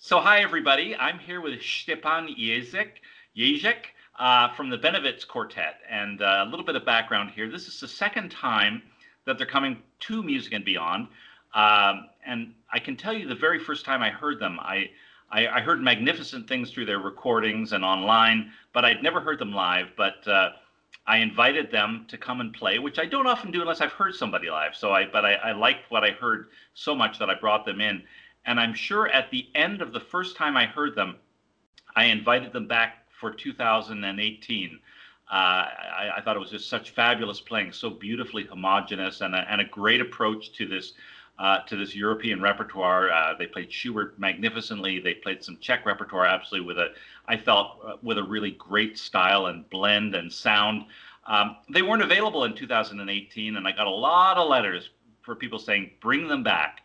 So, hi everybody. I'm here with Stepan Jezek, Jezek uh, from the Bennewitz Quartet. And uh, a little bit of background here. This is the second time that they're coming to Music and Beyond. Um, and I can tell you the very first time I heard them, I, I, I, heard magnificent things through their recordings and online, but I'd never heard them live. But uh, I invited them to come and play, which I don't often do unless I've heard somebody live. So I, but I, I liked what I heard so much that I brought them in. And I'm sure at the end of the first time I heard them, I invited them back for 2018. Uh, I, I, thought it was just such fabulous playing, so beautifully homogenous, and a, and a great approach to this uh, to this European repertoire. Uh, they played Schubert magnificently. They played some Czech repertoire, absolutely with a, I felt, uh, with a really great style and blend and sound. Um, they weren't available in 2018, and I got a lot of letters for people saying, bring them back.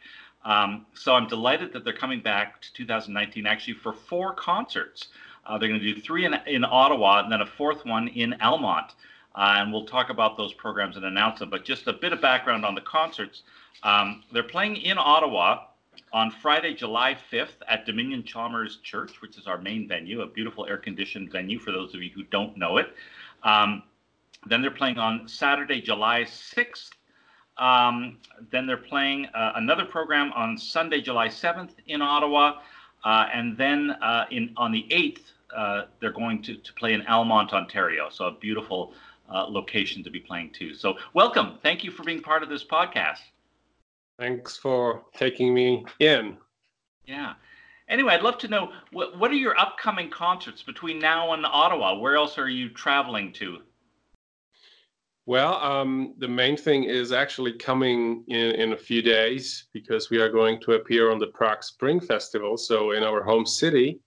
Um, so I'm delighted that they're coming back to 2019 actually for four concerts. Uh, they're going to do three in, in Ottawa and then a fourth one in Almonte. Uh, and we'll talk about those programs and announce them. But just a bit of background on the concerts. Um, they're playing in Ottawa on Friday, July 5th at Dominion Chalmers Church, which is our main venue, a beautiful air conditioned venue for those of you who don't know it. Um, then they're playing on Saturday, July 6th um, then they're playing uh, another program on Sunday, July 7th in Ottawa. Uh, and then uh, in on the 8th, uh, they're going to, to play in Almonte, Ontario. So a beautiful uh, location to be playing too. So welcome. Thank you for being part of this podcast. Thanks for taking me in. Yeah. Anyway, I'd love to know what, what are your upcoming concerts between now and Ottawa? Where else are you traveling to? Well, um, the main thing is actually coming in, in a few days because we are going to appear on the Prague Spring Festival, so in our home city.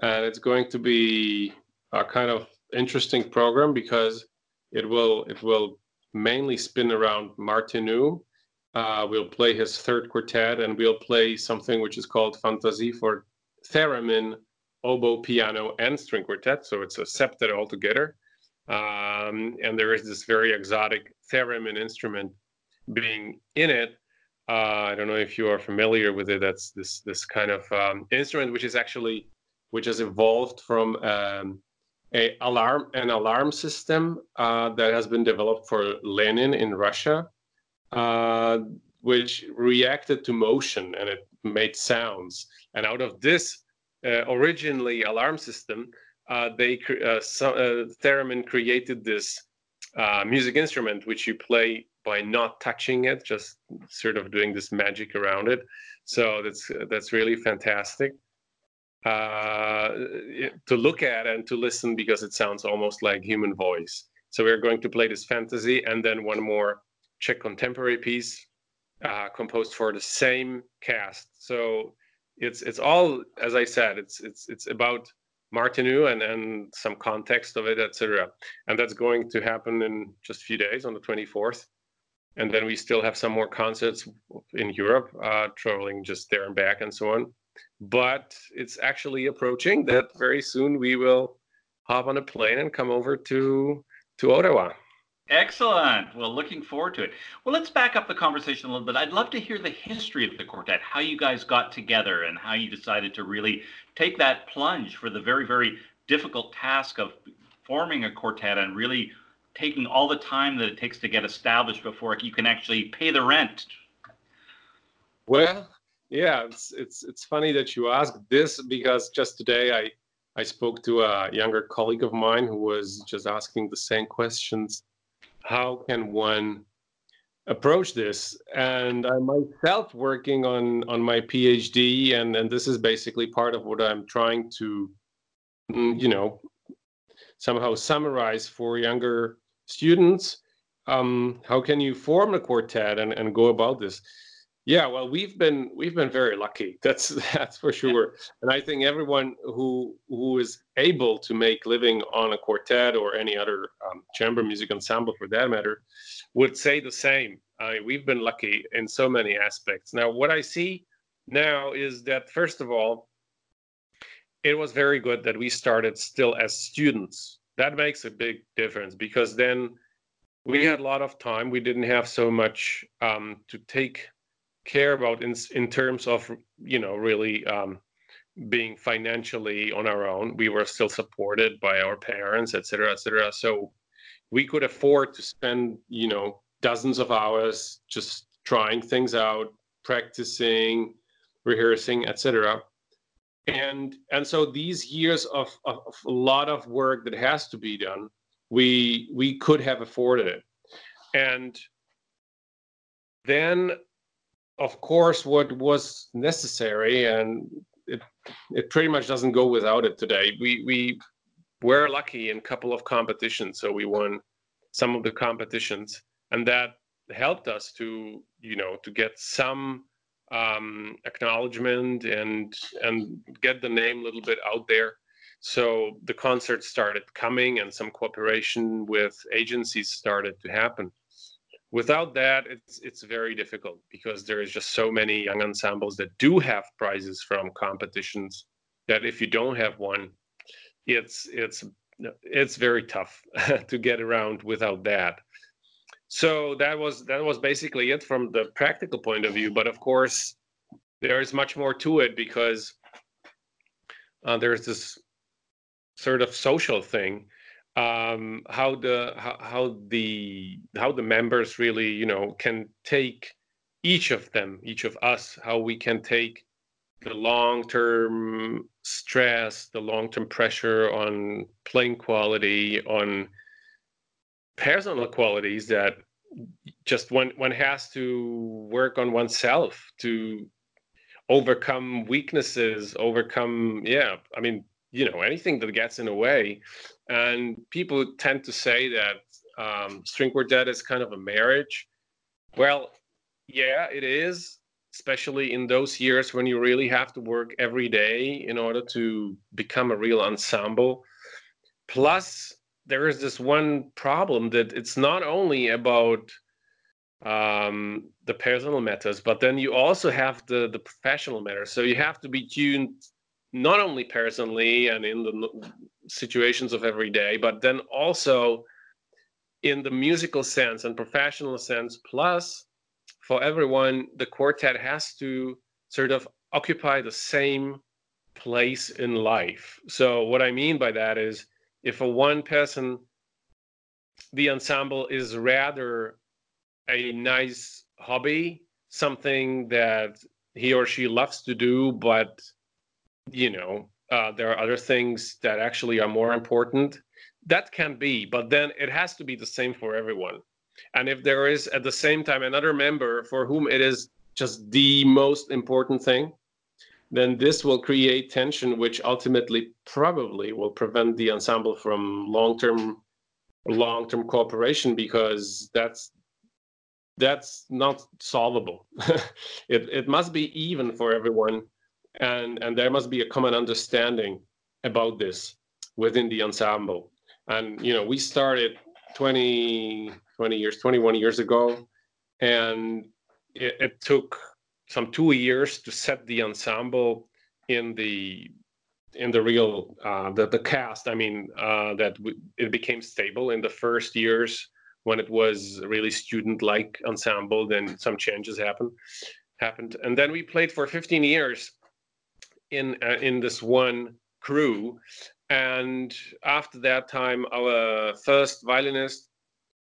And it's going to be a kind of interesting program because it will it will mainly spin around Martinu. Uh, we'll play his third quartet and we'll play something which is called Fantasie for theremin, oboe, piano, and string quartet. So it's a septet altogether. Um, and there is this very exotic theremin instrument being in it. Uh, I don't know if you are familiar with it. That's this this kind of um, instrument, which is actually which has evolved from um, a alarm an alarm system uh, that has been developed for Lenin in Russia, uh, which reacted to motion and it made sounds. And out of this uh, originally alarm system, they uh, so, uh, theremin created this uh, music instrument which you play by not touching it, just sort of doing this magic around it. So that's that's really fantastic uh, to look at and to listen because it sounds almost like human voice. So we're going to play this fantasy and then one more Czech contemporary piece uh, composed for the same cast. So it's it's all as I said, it's it's it's about Martinu and, and some context of it, etc. And that's going to happen in just a few days on the 24th. And then we still have some more concerts in Europe, uh, traveling just there and back and so on. But it's actually approaching that very soon we will hop on a plane and come over to to Ottawa. Excellent. Well, looking forward to it. Well, let's back up the conversation a little bit. I'd love to hear the history of the quartet, how you guys got together, and how you decided to really take that plunge for the very, very difficult task of forming a quartet and really taking all the time that it takes to get established before you can actually pay the rent. Well, yeah, it's it's it's funny that you ask this because just today I I spoke to a younger colleague of mine who was just asking the same questions how can one approach this? And i'm myself working on on my phd and and this is basically part of what i'm trying to mm, you know somehow summarize for younger students. Um, how can you form a quartet and, and go about this yeah, well, we've been we've been very lucky. That's that's for sure. And I think everyone who who is able to make living on a quartet or any other um, chamber music ensemble, for that matter, would say the same. I mean, we've been lucky in so many aspects. Now, what I see now is that first of all, it was very good that we started still as students. That makes a big difference because then we had a lot of time. We didn't have so much um, to take care about in in terms of you know really um, being financially on our own. We were still supported by our parents, et cetera, et cetera. So we could afford to spend, you know, dozens of hours just trying things out, practicing, rehearsing, etc. And and so these years of, of, of, a lot of work that has to be done, we we could have afforded it. And then of course what was necessary and it it pretty much doesn't go without it today. We we were lucky in a couple of competitions, so we won some of the competitions, and that helped us to you know to get some um, acknowledgement and and get the name a little bit out there. So the concerts started coming, and some cooperation with agencies started to happen. Without that, it's it's very difficult because there is just so many young ensembles that do have prizes from competitions that if you don't have one, it's it's it's very tough to get around without that. So that was that was basically it from the practical point of view but of course there is much more to it because uh, there's this sort of social thing um, how the how, how the how the members really you know can take each of them each of us how we can take the long-term stress the long-term pressure on playing quality on personal qualities that just one one has to work on oneself to overcome weaknesses overcome yeah i mean you know anything that gets in the way. And people tend to say that um, string quartet is kind of a marriage. Well yeah it is especially in those years when you really have to work every day in order to become a real ensemble. Plus there is this one problem that it's not only about um, the personal matters, but then you also have the the professional matters. So you have to be tuned not only personally and in the situations of every day, but then also in the musical sense and professional sense. Plus, for everyone, the quartet has to sort of occupy the same place in life. So what I mean by that is if a one person the ensemble is rather a nice hobby something that he or she loves to do but you know uh, there are other things that actually are more important. That can be but then it has to be the same for everyone. And if there is at the same time another member for whom it is just the most important thing then this will create tension, which ultimately probably will prevent the ensemble from long-term long-term cooperation because that's that's not solvable. it it must be even for everyone, and and there must be a common understanding about this within the ensemble. And you know, we started 20 20 years, 21 years ago, and it, it took some two years to set the ensemble in the in the real uh, the the cast. I mean uh, that it became stable in the first years when it was really student like ensemble. Then some changes happened happened, and then we played for 15 years in uh, in this one crew. And after that time, our first violinist,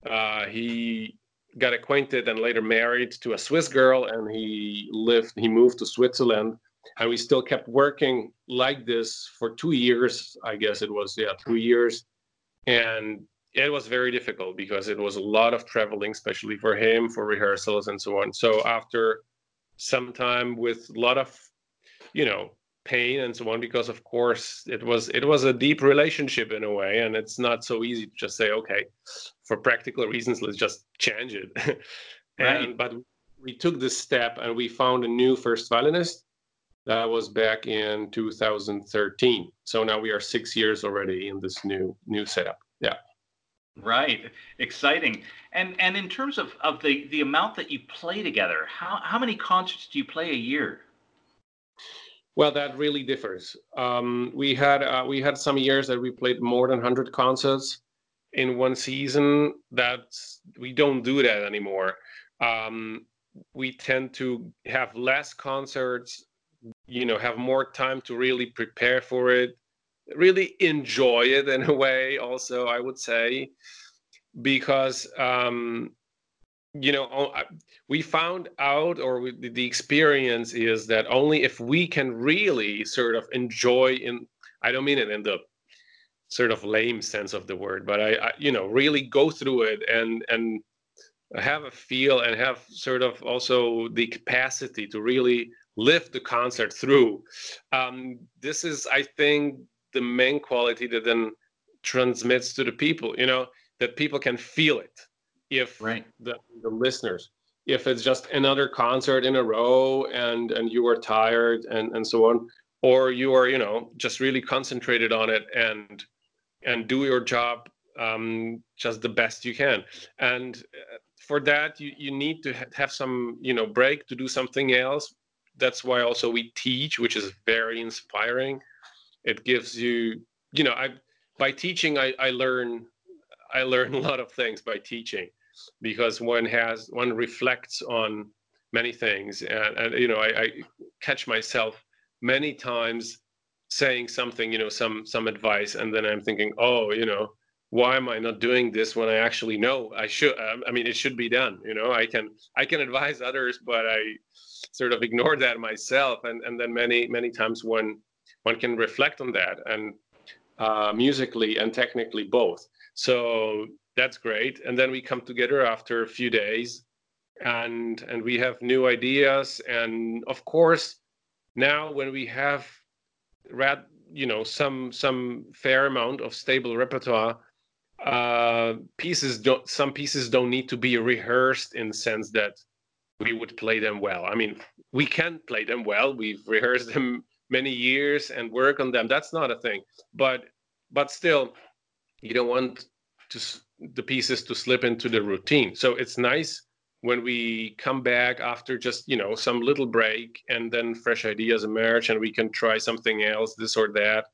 uh, he got acquainted and later married to a Swiss girl, and he lived. He moved to Switzerland, and we still kept working like this for two years. I guess it was yeah, two years, and it was very difficult because it was a lot of traveling, especially for him for rehearsals and so on. So after some time with a lot of, you know, pain and so on because of course it was it was a deep relationship in a way and it's not so easy to just say okay for practical reasons let's just change it. Right. and but we took this step and we found a new first violinist. That was back in 2013 so now we are six years already in this new new setup. Yeah. Right. Exciting. And and in terms of of the the amount that you play together how how many concerts do you play a year well, that really differs. Um, we had uh, we had some years that we played more than 100 concerts in one season. That we don't do that anymore. Um, we tend to have less concerts you know have more time to really prepare for it really enjoy it in a way also i would say because um you know we found out or we, the experience is that only if we can really sort of enjoy in i don't mean it in the sort of lame sense of the word but I, I you know really go through it and and have a feel and have sort of also the capacity to really lift the concert through. Um, this is, I think, the main quality that then transmits to the people. You know that people can feel it if right. the, the listeners if it's just another concert in a row and and you are tired and and so on or you are you know just really concentrated on it and and do your job um, just the best you can. And uh, for that you, you need to have some you know break to do something else. That's why also we teach which is very inspiring. It gives you you know i by teaching i i learn i learn a lot of things by teaching because one has one reflects on many things and, and you know I, I catch myself many times saying something you know some some advice and then i'm thinking oh you know why am I not doing this when I actually know I should? Um, I mean, it should be done. You know, I can I can advise others, but I sort of ignore that myself. And and then many many times one one can reflect on that and uh, musically and technically both. So that's great. And then we come together after a few days, and and we have new ideas. And of course, now when we have rad you know some some fair amount of stable repertoire uh, pieces don't some pieces don't need to be rehearsed in the sense that we would play them well. I mean, we can play them well. We've rehearsed them many years and work on them. That's not a thing. But but still, you don't want to the pieces to slip into the routine. So it's nice when we come back after just you know some little break and then fresh ideas emerge and we can try something else, this or that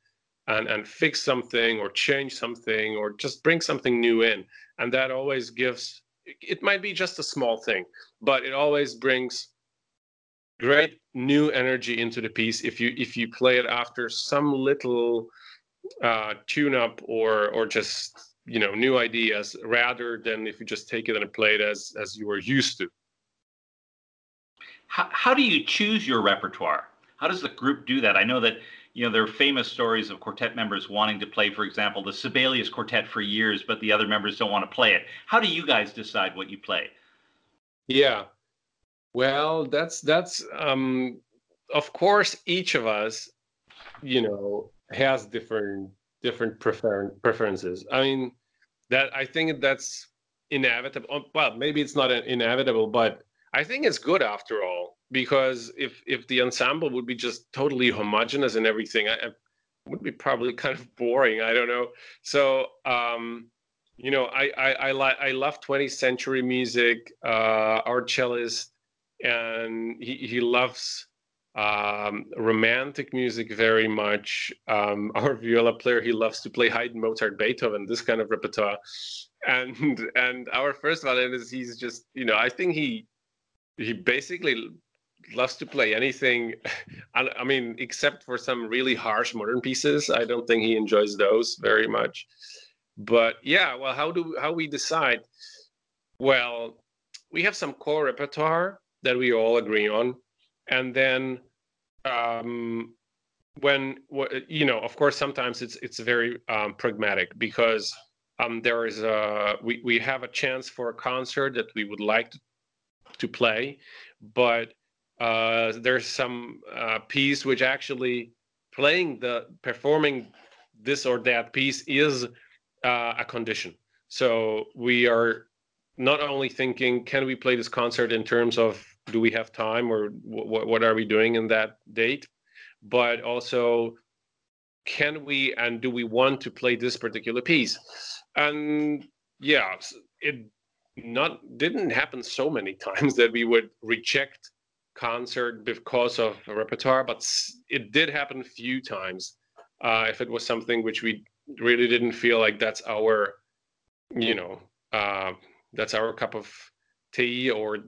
and, and fix something or change something or just bring something new in. And that always gives, it might be just a small thing, but it always brings great new energy into the piece if you if you play it after some little uh, tune up or or just you know new ideas rather than if you just take it and play it as as you were used to how, how do you choose your repertoire how does the group do that i know that you know, there are famous stories of quartet members wanting to play, for example, the Sibelius Quartet for years, but the other members don't want to play it. How do you guys decide what you play? Yeah, well, that's that's um, of course each of us, you know, has different different prefer- preferences. I mean, that I think that's inevitable. Well, maybe it's not inevitable, but I think it's good after all because if if the ensemble would be just totally homogenous and everything, I, I would be probably kind of boring. I don't know. So um, you know, I I I, li- I love 20th century music. Uh, our cellist, and he he loves um, romantic music very much. Um, our viola player, he loves to play Haydn, Mozart, Beethoven, this kind of repertoire. And and our first violinist, he's just you know, I think he he basically loves to play anything. I mean, except for some really harsh modern pieces, I don't think he enjoys those very much. But yeah, well, how do how we decide? Well, we have some core repertoire that we all agree on, and then um, when you know, of course, sometimes it's it's very um, pragmatic because um, there is a we we have a chance for a concert that we would like to, to play, but uh, there's some uh, piece which actually playing the performing this or that piece is uh, a condition. So we are not only thinking, can we play this concert in terms of do we have time or w- what are we doing in that date, but also can we and do we want to play this particular piece? And yeah, it not didn't happen so many times that we would reject concert because of a repertoire, but it did happen a few times. Uh, if it was something which we really didn't feel like that's our, you know, uh, that's our cup of tea, or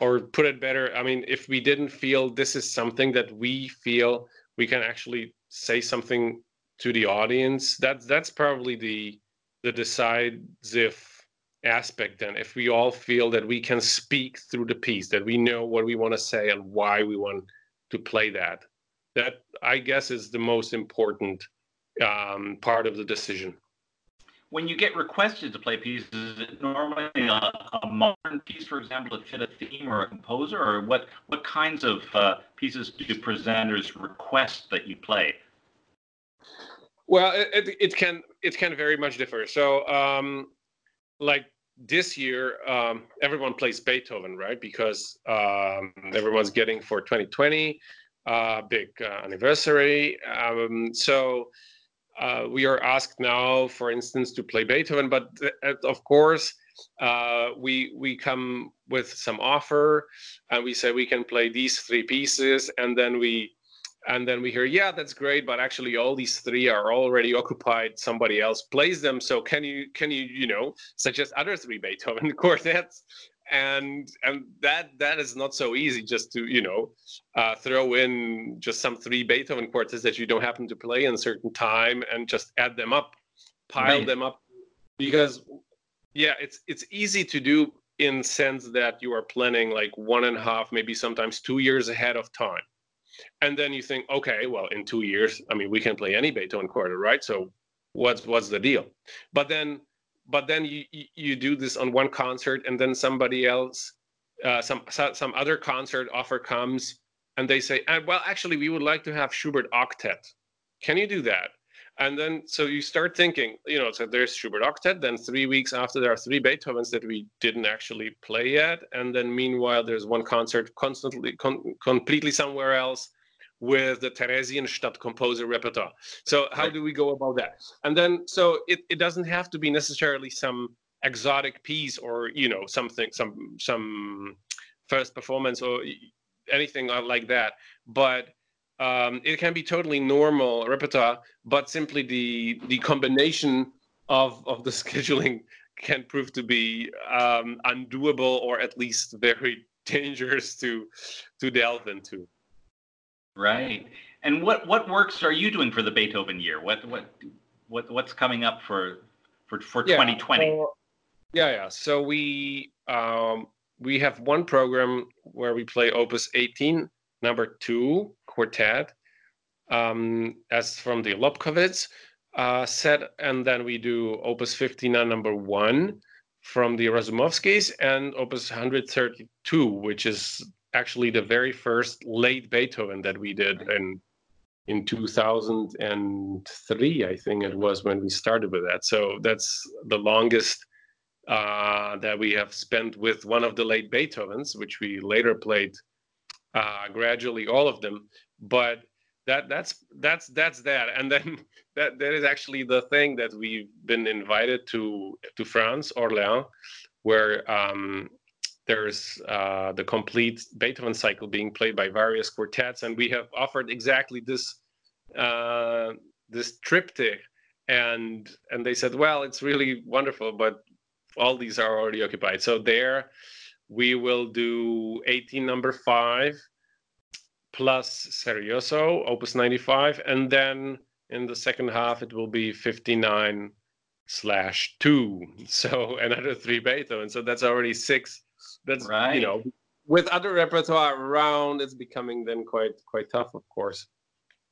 or put it better, I mean, if we didn't feel this is something that we feel we can actually say something to the audience, that's that's probably the the decides if aspect then. If we all feel that we can speak through the piece that we know what we want to say and why we want to play that that i guess is the most important um, part of the decision when you get requested to play pieces is it normally a, a, modern piece for example to fit a theme or a composer? Or what what kinds of uh, pieces do presenters request that you play? Well it, it, it can it can very much differ. So um, like this year um, everyone plays beethoven right? Because um, everyone's getting for 2020 uh, big uh, anniversary. Um, so uh, we are asked now for instance to play beethoven but uh, of course uh, we we come with some offer and we say we can play these three pieces and then we and then we hear yeah that's great but actually all these three are already occupied. Somebody else plays them. So can you can you you know suggest other three beethoven quartets and and that that is not so easy just to you know uh, throw in just some three beethoven quartets that you don't happen to play in a certain time and just add them up pile right. them up. Because yeah it's it's easy to do in sense that you are planning like one and a half maybe sometimes two years ahead of time. And then you think okay well in two years i mean we can play any beethoven quartet right? So what's what's the deal? But then but then you you do this on one concert and then somebody else uh, some some other concert offer comes and they say uh, well actually we would like to have schubert octet. Can you do that? And then so you start thinking you know so there's schubert octet then three weeks after there are three beethovens that we didn't actually play yet. And then meanwhile there's one concert constantly con- completely somewhere else with the Theresienstadt composer repertoire. So how right. do we go about that? And then so it, it doesn't have to be necessarily some exotic piece or you know something some some first performance or anything like that. But um, it can be totally normal repertoire, but simply the the combination of of the scheduling can prove to be um, undoable or at least very dangerous to to delve into. Right. And what what works are you doing for the Beethoven year? What what what what's coming up for for for yeah, 2020? Uh, yeah, yeah. So we um, we have one program where we play Opus 18, number two quartet, um, as from the Lobkowitz uh, set, and then we do Opus 59, number one, from the Razumovskys, and Opus 132, which is actually the very first late Beethoven that we did in in 2003 i think it was when we started with that. So that's the longest uh, that we have spent with one of the late beethovens which we later played uh, gradually all of them. But that that's that's that's that. And then that that is actually the thing that we've been invited to to france orléans where um, there's uh, the complete Beethoven cycle being played by various quartets, and we have offered exactly this uh, this triptych, and and they said, well, it's really wonderful, but all these are already occupied. So there, we will do 18 number five plus Serioso, Opus 95, and then in the second half it will be 59 slash two. So another three Beethoven. So that's already six that's right. you know with other repertoire around, it's becoming then quite quite tough, of course.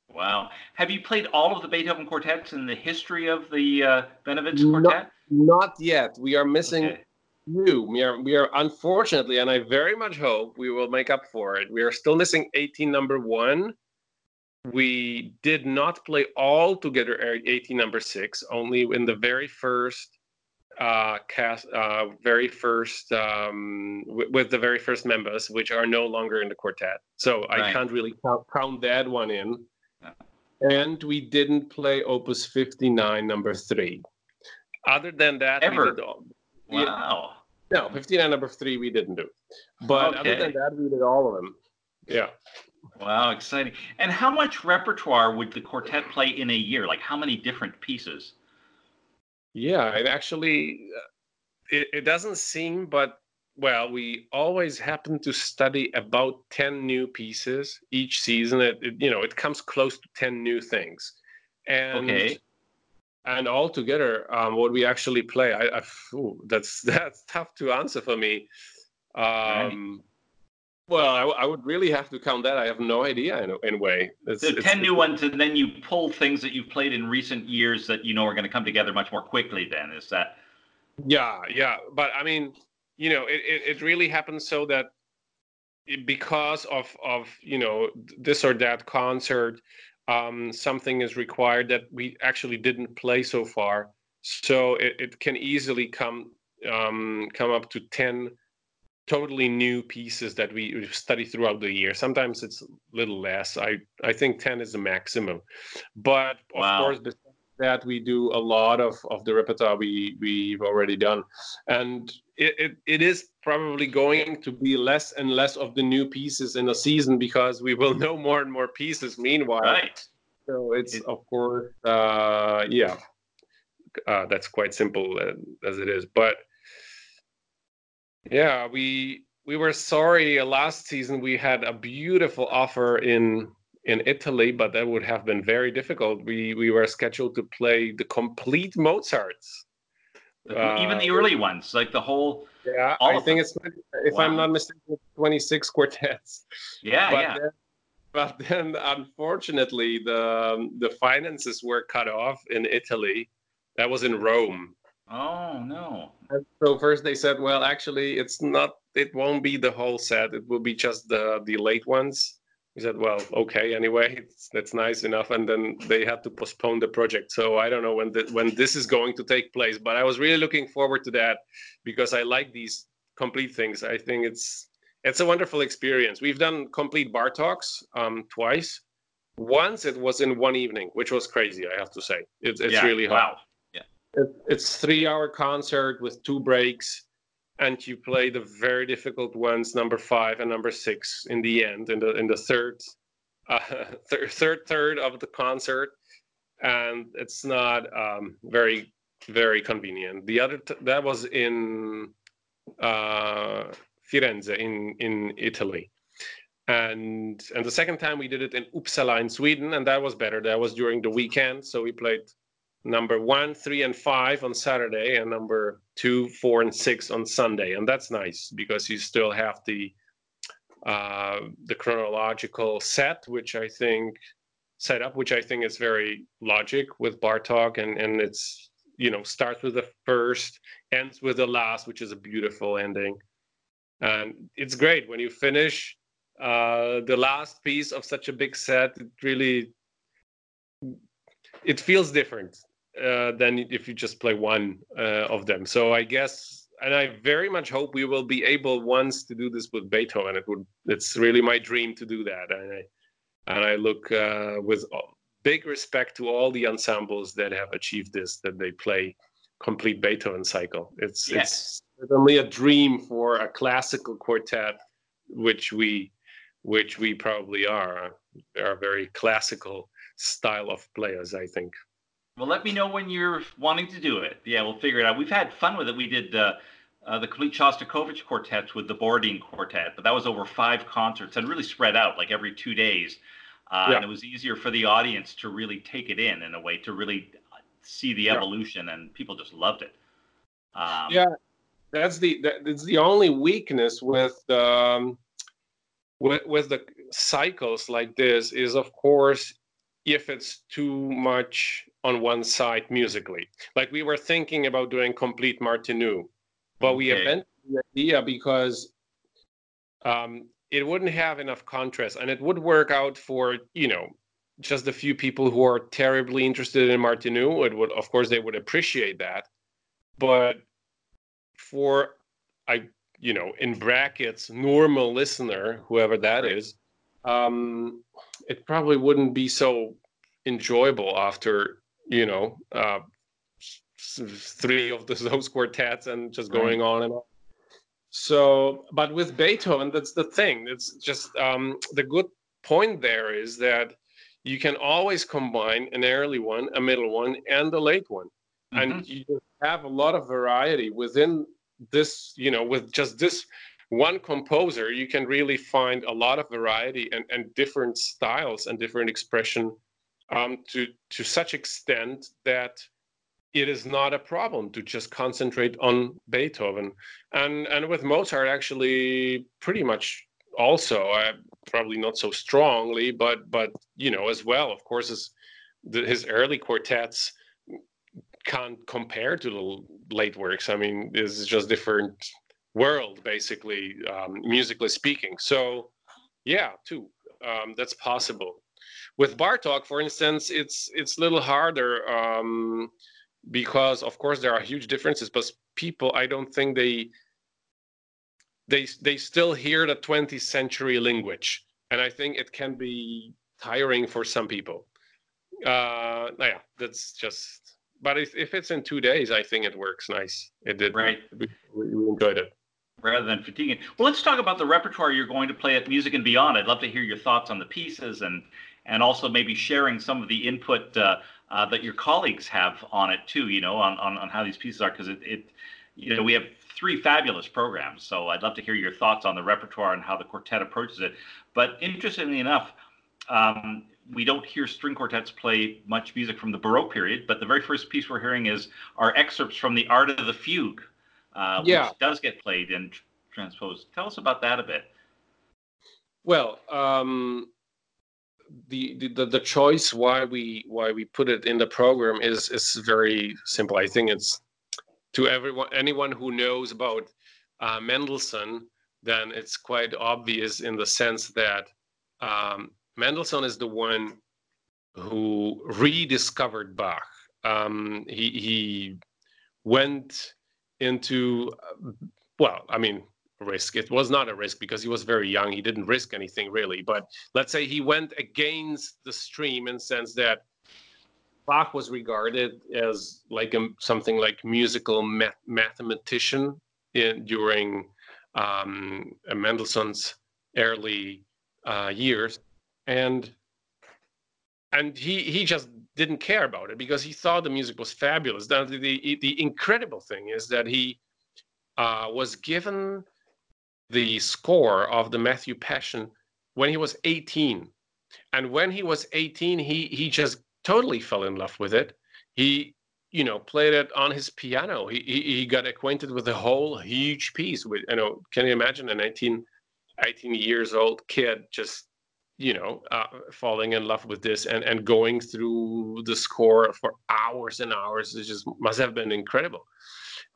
Wow. Have you played all of the Beethoven quartets in the history of the uh, Bennewitz quartet? Not, yet. We are missing okay. two. We are we are unfortunately, and I very much hope we will make up for it. We are still missing 18 number one. We did not play all together 18 number six, only in the very first uh, cast uh, very first um, w- with the very first members, which are no longer in the quartet. So right. I can't really count, count that one in. And we didn't play Opus 59, number three. Other than that, ever. wow. No, 59 number three we didn't do. But okay. other than that, we did all of them. Yeah. Wow, exciting. And how much repertoire would the quartet play in a year? Like how many different pieces? Yeah, it actually uh, it, it doesn't seem, but well, we always happen to study about 10 new pieces each season. It, it you know, it comes close to 10 new things. And okay. and altogether, um, what we actually play, I, I ooh, that's that's tough to answer for me. Um, right. Well, I, I, would really have to count that. I have no idea in, in a way. It's, so 10 new ones, and then you pull things that you've played in recent years that you know are going to come together much more quickly, then. Is that? Yeah, yeah. But I mean, you know, it, it, it really happens so that because of of you know this or that concert um, something is required that we actually didn't play so far so it, it can easily come um, come up to 10 totally new pieces that we study throughout the year sometimes it's a little less i i think 10 is the maximum but of wow. course besides that we do a lot of, of the repertoire we, we've already done. And it, it, it is probably going to be less and less of the new pieces in a season because we will know more and more pieces meanwhile. Right. So it's, it, of course, uh, yeah, uh, that's quite simple uh, as it is. But yeah, we we were sorry last season we had a beautiful offer in in Italy, but that would have been very difficult. We we were scheduled to play the complete Mozarts. Even the uh, early ones, like the whole. Yeah, I think them. it's if wow. I'm not mistaken, 26 quartets. Yeah, but yeah. Then, but then, unfortunately, the the finances were cut off in Italy. That was in Rome. Oh no! And so first they said, well, actually, it's not. It won't be the whole set. It will be just the the late ones we said, well, okay, anyway, that's nice enough. And then they had to postpone the project. So I don't know when the, when this is going to take place, but I was really looking forward to that because I like these complete things. I think it's it's a wonderful experience. We've done complete Bartoks um, twice. Once it was in one evening, which was crazy. I have to say, it's it's yeah, really hard. Wow. It's three hour concert with two breaks and you play the very difficult ones, number five and number six, in the end, in the in the third, uh, th- third third of the concert, and it's not um, very very convenient. The other t- that was in uh, Firenze in in Italy, and and the second time we did it in Uppsala in Sweden, and that was better. That was during the weekend, so we played number one, three, and five on Saturday, and number two, four, and six on Sunday. And that's nice because you still have the uh, the chronological set, which I think set up, which I think is very logic with Bartok, and and it's you know starts with the first, ends with the last, which is a beautiful ending, and it's great when you finish uh, the last piece of such a big set. It really it feels different uh, than if you just play one uh, of them. So I guess, and I very much hope we will be able once to do this with Beethoven. It would, it's really my dream to do that, and I, and I look uh, with big respect to all the ensembles that have achieved this, that they play complete Beethoven cycle. It's yes. it's only a dream for a classical quartet, which we which we probably are. Are very classical style of players, I think. Well, let me know when you're wanting to do it. Yeah, we'll figure it out. We've had fun with it. We did uh, uh, the complete Shostakovich quartets with the Borodin quartet, but that was over five concerts and really spread out like every two days. Uh, yeah. And it was easier for the audience to really take it in in a way to really see the evolution, yeah. and people just loved it. Um, yeah, that's the that's the only weakness with um, with with the cycles like this is of course if it's too much on one side musically. Like we were thinking about doing complete Martinů, but okay. we abandoned the idea because um, it wouldn't have enough contrast, and it would work out for you know just a few people who are terribly interested in Martinů. It would, of course, they would appreciate that, but for I, you know, in brackets, normal listener, whoever that is, um, it probably wouldn't be so enjoyable after you know uh, three of the, those quartets and just going right. on and on. So, but with Beethoven, that's the thing. It's just um, the good point there is that you can always combine an early one, a middle one, and a late one, mm-hmm. and you have a lot of variety within this you know with just this one composer you can really find a lot of variety and, and different styles and different expression um, to to such extent that it is not a problem to just concentrate on Beethoven. And and with Mozart, actually, pretty much also, uh, probably not so strongly, but but you know as well. Of course, his the, his early quartets can't compare to the late works. I mean, this is just different world, basically, um, musically speaking. So, yeah, too, um, that's possible. With Bartok, for instance, it's it's a little harder. Um, because of course there are huge differences but people i don't think they they they still hear the 20th century language. And i think it can be tiring for some people. Uh yeah that's just but if, if it's in two days i think it works nice. It did. Right. We, we enjoyed it. Rather than fatiguing. Well let's talk about the repertoire you're going to play at music and beyond. I'd love to hear your thoughts on the pieces and and also maybe sharing some of the input uh, uh, that your colleagues have on it too, you know, on, on, on how these pieces are, because it, it, you know, we have three fabulous programs. So I'd love to hear your thoughts on the repertoire and how the quartet approaches it. But interestingly enough, um, we don't hear string quartets play much music from the Baroque period, but the very first piece we're hearing is our excerpts from the Art of the Fugue, uh, yeah. which does get played and transposed. Tell us about that a bit. Well, um, the, the the choice why we why we put it in the program is is very simple. I think it's to everyone anyone who knows about uh, Mendelssohn, then it's quite obvious in the sense that um, Mendelssohn is the one who rediscovered Bach. Um, he he went into well, I mean, risk. It was not a risk because he was very young. He didn't risk anything really. But let's say he went against the stream in the sense that Bach was regarded as like a, something like musical math- mathematician in, during um, Mendelssohn's early uh, years, and and he he just didn't care about it because he thought the music was fabulous. Now the the, the incredible thing is that he uh, was given the score of the Matthew Passion when he was 18. And when he was 18, he he just totally fell in love with it. He, you know, played it on his piano. He he, he got acquainted with the whole huge piece. With you know, can you imagine a 18, 18 years old kid just you know uh, falling in love with this and and going through the score for hours and hours it just must have been incredible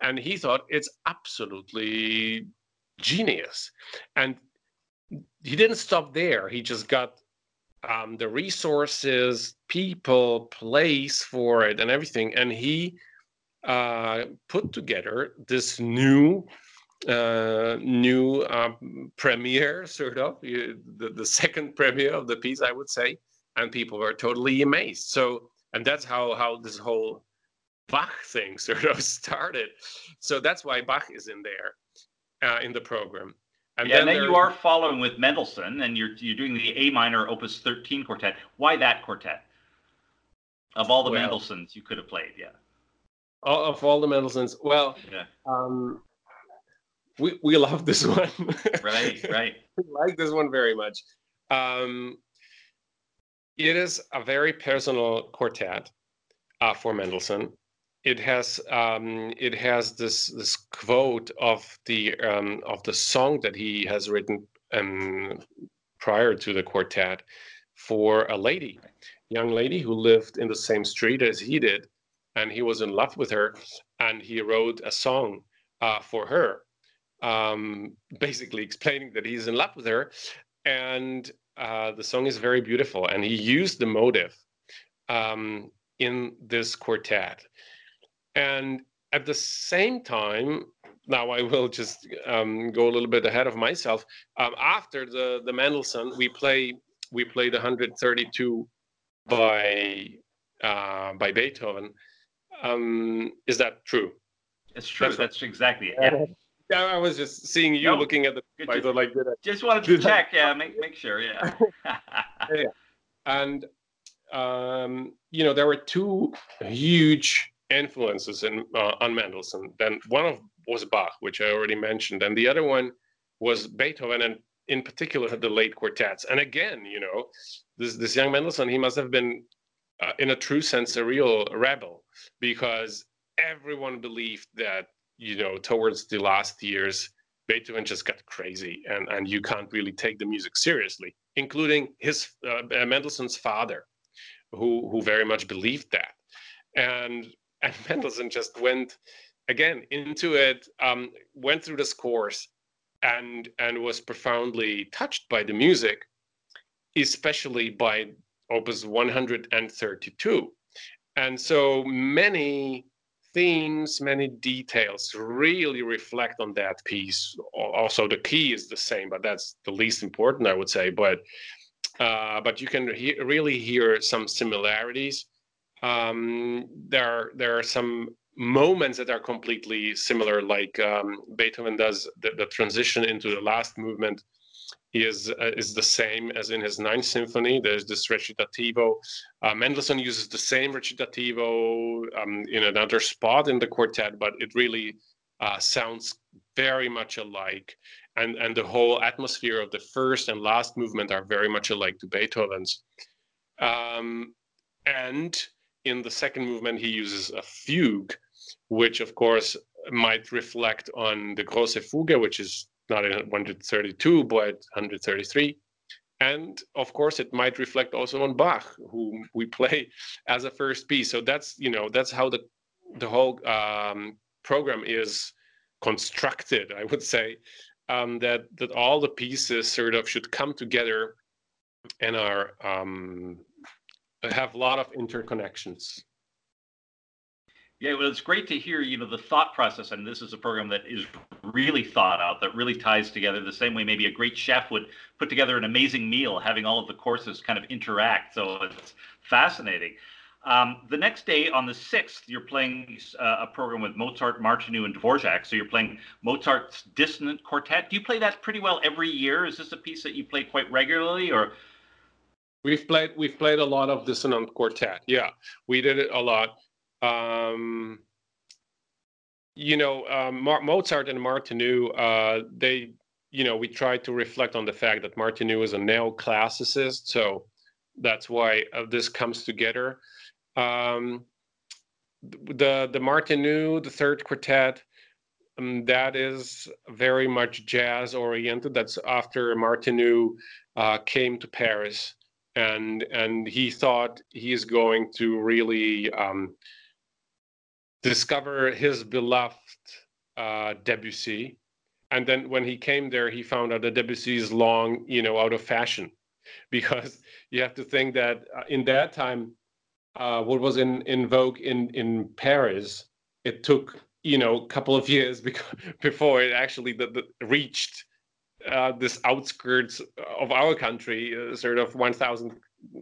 and he thought it's absolutely genius. And he didn't stop there. He just got um, the resources, people, place for it, and everything. And he uh, put together this new uh, new um, premiere, sort of the, the second premiere of the piece, I would say, and people were totally amazed. So, and that's how how this whole Bach thing sort of started. So that's why Bach is in there uh, in the program. And yeah, then, and then you are following with Mendelssohn, and you're you're doing the A minor Opus 13 quartet. Why that quartet? Of all the well, Mendelssohns you could have played, yeah. Of all the Mendelssohns, well, yeah. um, we we love this one. right, right. we like this one very much. Um, it is a very personal quartet uh, for Mendelssohn it has um, it has this this quote of the um, of the song that he has written um, prior to the quartet for a lady, young lady who lived in the same street as he did, and he was in love with her, and he wrote a song uh, for her, um, basically explaining that he's in love with her, and uh, the song is very beautiful, and he used the motive um, in this quartet and at the same time, now I will just um, go a little bit ahead of myself. Um, after the the Mendelssohn, we play we played 132 by uh, by Beethoven. Um, is that true? It's true. That's, That's exactly it. Yeah. Yeah, I was just seeing you looking at the. I thought, like, did I, just wanted to check. I, yeah, make make sure. Yeah. yeah. And um, you know, there were two huge influences in, uh, on Mendelssohn. Then one of was Bach, which I already mentioned, and the other one was Beethoven, and in particular the late quartets. And again, you know, this this young Mendelssohn, he must have been, uh, in a true sense, a real rebel because everyone believed that you know towards the last years Beethoven just got crazy, and and you can't really take the music seriously, including his uh, Mendelssohn's father, who who very much believed that, and and Mendelssohn just went again into it, um, went through this course, and and was profoundly touched by the music, especially by Opus 132, and so many themes, many details really reflect on that piece. Also, the key is the same, but that's the least important, I would say. But uh, but you can he- really hear some similarities. Um, there there are some moments that are completely similar, like um, Beethoven does the, the transition into the last movement is uh, is the same as in his Ninth Symphony. There's this recitativo. Uh, Mendelssohn uses the same recitativo um, in another spot in the quartet, but it really uh, sounds very much alike. And and the whole atmosphere of the first and last movement are very much alike to Beethoven's. Um, and in the second movement, he uses a fugue, which of course might reflect on the Grosse Fuge, which is not in 132, but 133. And of course, it might reflect also on Bach, whom we play as a first piece. So that's you know that's how the the whole um, program is constructed. I would say um, that that all the pieces sort of should come together and are um, have a lot of interconnections. Yeah, well, it's great to hear, you know, the thought process. And this is a program that is really thought out, that really ties together the same way maybe a great chef would put together an amazing meal, having all of the courses kind of interact. So it's fascinating. Um, the next day on the 6th, you're playing uh, a program with Mozart, Martinu, and Dvorak. So you're playing Mozart's Dissonant Quartet. Do you play that pretty well every year? Is this a piece that you play quite regularly or? We've played we've played a lot of dissonant quartet. Yeah, we did it a lot um, you know, um, Mozart and Martinu, uh, they, you know, we tried to reflect on the fact that Martinu is a neoclassicist, so that's why uh, this comes together. Um, the the Martinu, the third quartet, um, that is very much jazz oriented. That's after Martinu uh, came to Paris, and and he thought he is going to really um, discover his beloved uh, Debussy. And then when he came there, he found out that Debussy is long, you know, out of fashion, because you have to think that uh, in that time, uh, what was in, in vogue in in Paris, it took you know a couple of years before it actually the, the reached uh, this outskirts of our country, uh, sort of 1,000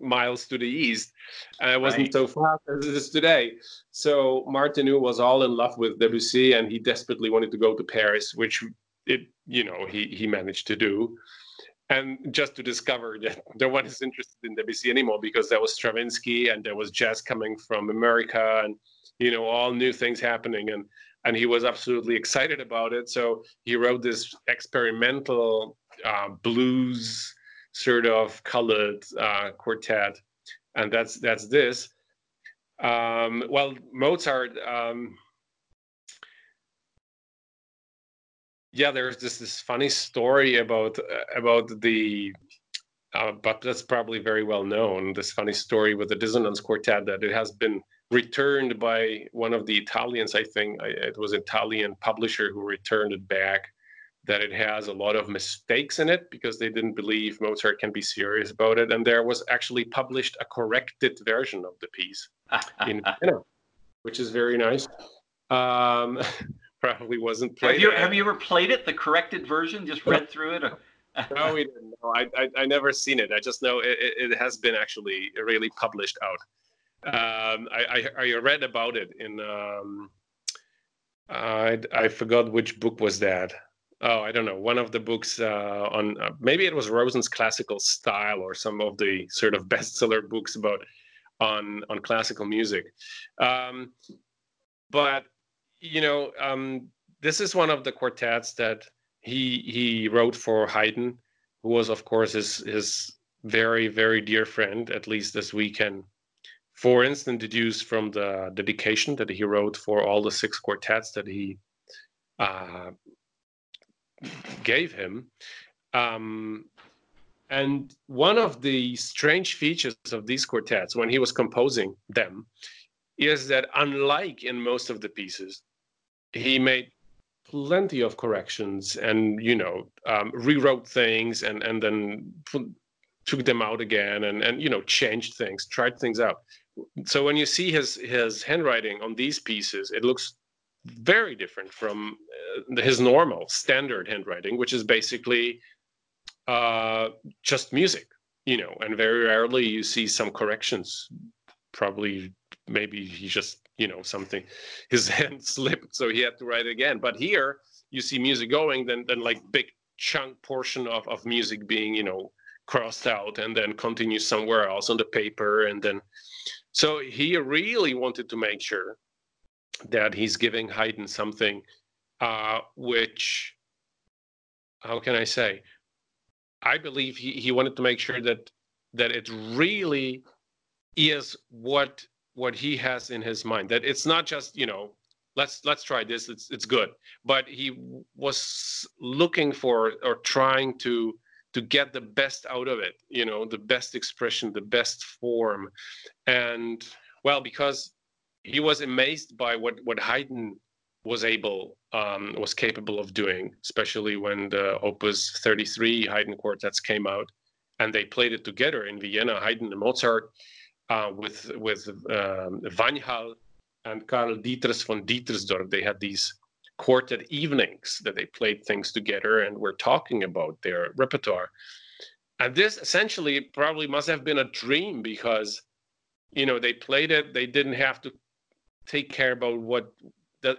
miles to the east. And it wasn't right. so far as it is today. So Martinu was all in love with Debussy, and he desperately wanted to go to Paris, which it you know he he managed to do. And just to discover that no one is interested in Debussy anymore because there was Stravinsky and there was jazz coming from America and you know all new things happening and and he was absolutely excited about it. So he wrote this experimental uh, blues sort of colored uh, quartet, and that's that's this. Um, well, Mozart. Um, yeah, there's this this funny story about uh, about the, uh, but that's probably very well known. This funny story with the dissonance quartet that it has been returned by one of the Italians. I think it was an Italian publisher who returned it back that it has a lot of mistakes in it because they didn't believe Mozart can be serious about it. And there was actually published a corrected version of the piece in Vienna, which is very nice. Um, probably wasn't played. Have you, have you ever played it, the corrected version? Just read through it? Or? no, we didn't. No, I, I, I never seen it. I just know it, it has been actually really published out. Um, I, I, I read about it in um, I I forgot which book was that. Oh i don't know. One of the books uh, on uh, maybe it was rosen's classical style or some of the sort of bestseller books about on on classical music. Um, but you know, um, this is one of the quartets that he he wrote for Haydn, who was of course his his very very dear friend, at least as we can, for instance, deduce from the dedication that he wrote for all the six quartets that he uh, gave him. Um, and one of the strange features of these quartets when he was composing them is that unlike in most of the pieces, he made plenty of corrections and you know um, rewrote things and and then took them out again and and you know changed things tried things out so when you see his his handwriting on these pieces it looks very different from uh, his normal standard handwriting which is basically uh, just music you know and very rarely you see some corrections. Probably maybe he just you know something his hand slipped so he had to write again. But here you see music going then then like big chunk portion of, of music being you know crossed out and then continue somewhere else on the paper and then so he really wanted to make sure that he's giving Haydn something uh, which how can I say? I believe he, he wanted to make sure that that it really is what what he has in his mind that it's not just you know let's let's try this it's it's good. But he was looking for or trying to to get the best out of it you know the best expression the best form and well because he was amazed by what what Haydn was able um, was capable of doing especially when the opus 33 Haydn quartets came out and they played it together in Vienna Haydn and Mozart uh, with with um, Wanhal and Karl Dietrich von Dittersdorf. They had these quartet evenings that they played things together and were talking about their repertoire. And this essentially probably must have been a dream because, you know, they played it. They didn't have to take care about what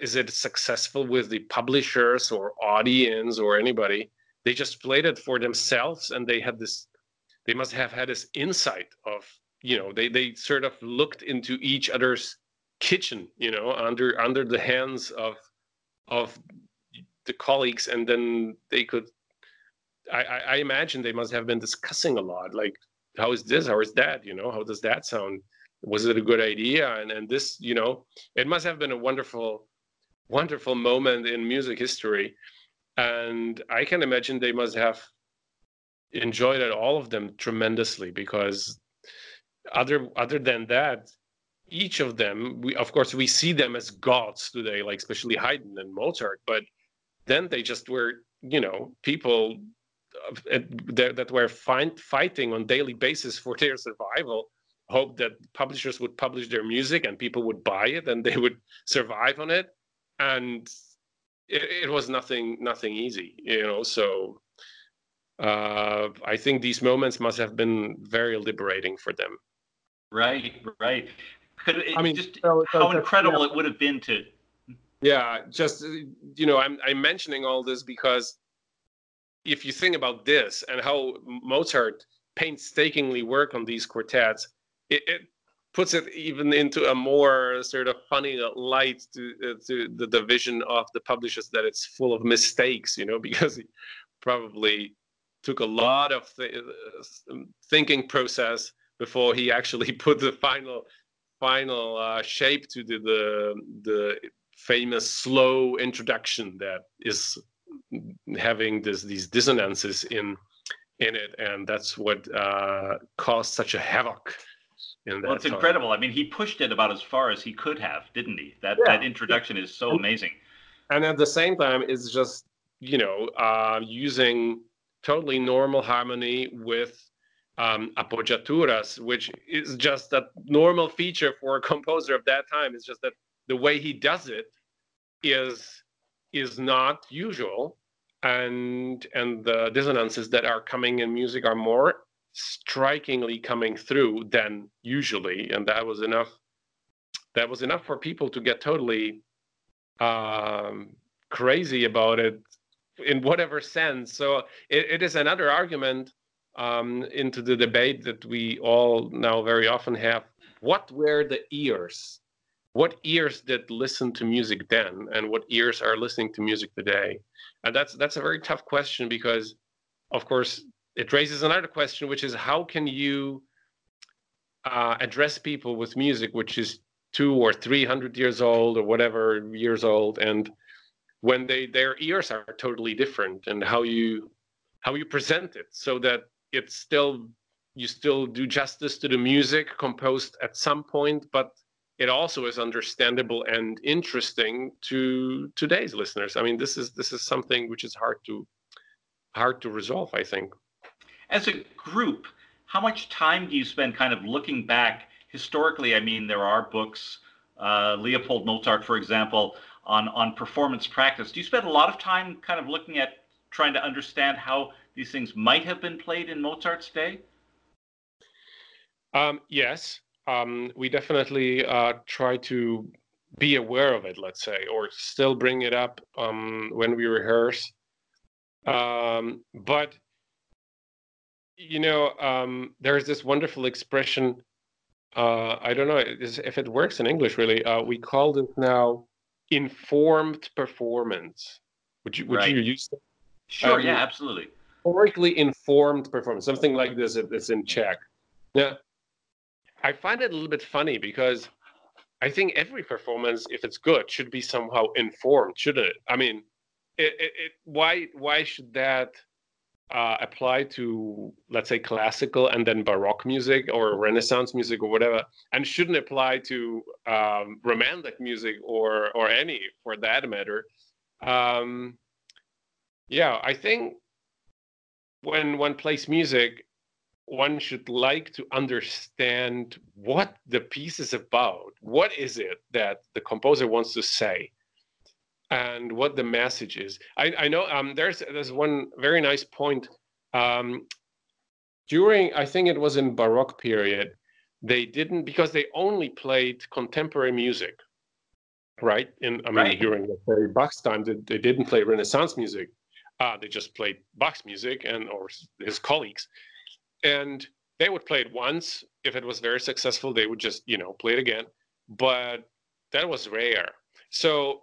is it successful with the publishers or audience or anybody. They just played it for themselves, and they had this. They must have had this insight of you know they they sort of looked into each other's kitchen you know under under the hands of of the colleagues and then they could I, I imagine they must have been discussing a lot like how is this? How is that? You know how does that sound? Was it a good idea? And and this you know it must have been a wonderful wonderful moment in music history. And i can imagine they must have enjoyed it all of them tremendously because other other than that each of them we of course we see them as gods today like especially haydn and mozart but then they just were you know people that, that were find, fighting on daily basis for their survival hoped that publishers would publish their music and people would buy it and they would survive on it and it, it was nothing nothing easy you know so uh, i think these moments must have been very liberating for them Right, right. Could it, I mean, just so, so, how so, incredible yeah. it would have been to. Yeah, just you know, I'm I'm mentioning all this because if you think about this and how Mozart painstakingly worked on these quartets, it, it puts it even into a more sort of funny light to uh, to the, division of the publishers that it's full of mistakes, you know, because he probably took a lot of th- uh, thinking process before he actually put the final final uh, shape to the, the the famous slow introduction that is having this these dissonances in in it and that's what uh, caused such a havoc in that well it's time. incredible i mean he pushed it about as far as he could have didn't he that yeah. that introduction is so amazing and at the same time it's just you know uh, using totally normal harmony with um, appoggiaturas, which is just a normal feature for a composer of that time. It's just that the way he does it is is not usual, and and the dissonances that are coming in music are more strikingly coming through than usually, and that was enough. That was enough for people to get totally um, crazy about it in whatever sense. So it, it is another argument um, into the debate that we all now very often have. What were the ears what ears did listen to music then and what ears are listening to music today and that's that's a very tough question because of course it raises another question which is how can you uh, address people with music which is two or three hundred years old or whatever years old and when they their ears are totally different and how you how you present it so that it's still you still do justice to the music composed at some point but it also is understandable and interesting to today's listeners. I mean, this is this is something which is hard to hard to resolve. I think. As a group, how much time do you spend kind of looking back historically? I mean, there are books, uh, Leopold Mozart, for example, on on performance practice. Do you spend a lot of time kind of looking at trying to understand how these things might have been played in Mozart's day? Um, yes, um, we definitely uh, try to be aware of it, let's say, or still bring it up um, when we rehearse. Um, but you know, um, there's this wonderful expression. Uh, I don't know if it works in English. Really, uh, we call it now informed performance. Would you would right. you use that? Sure. Um, yeah. Absolutely. Historically informed performance, something like this. It's in check. Yeah. I find it a little bit funny because I think every performance, if it's good, should be somehow informed, shouldn't it? I mean, it, it, it why why should that uh, apply to let's say classical and then baroque music or renaissance music or whatever and shouldn't apply to um, romantic music or or any for that matter um, yeah i think when one plays music one should like to understand what the piece is about. What is it that the composer wants to say? And what the message is. I, I know um, there's there's one very nice point. Um, during I think it was in Baroque period, they didn't because they only played contemporary music, right? In I mean right. during the Bach's time, they, they didn't play Renaissance music. Uh, they just played Bach's music and or his colleagues and they would play it once. If it was very successful, they would just you know play it again. But that was rare. So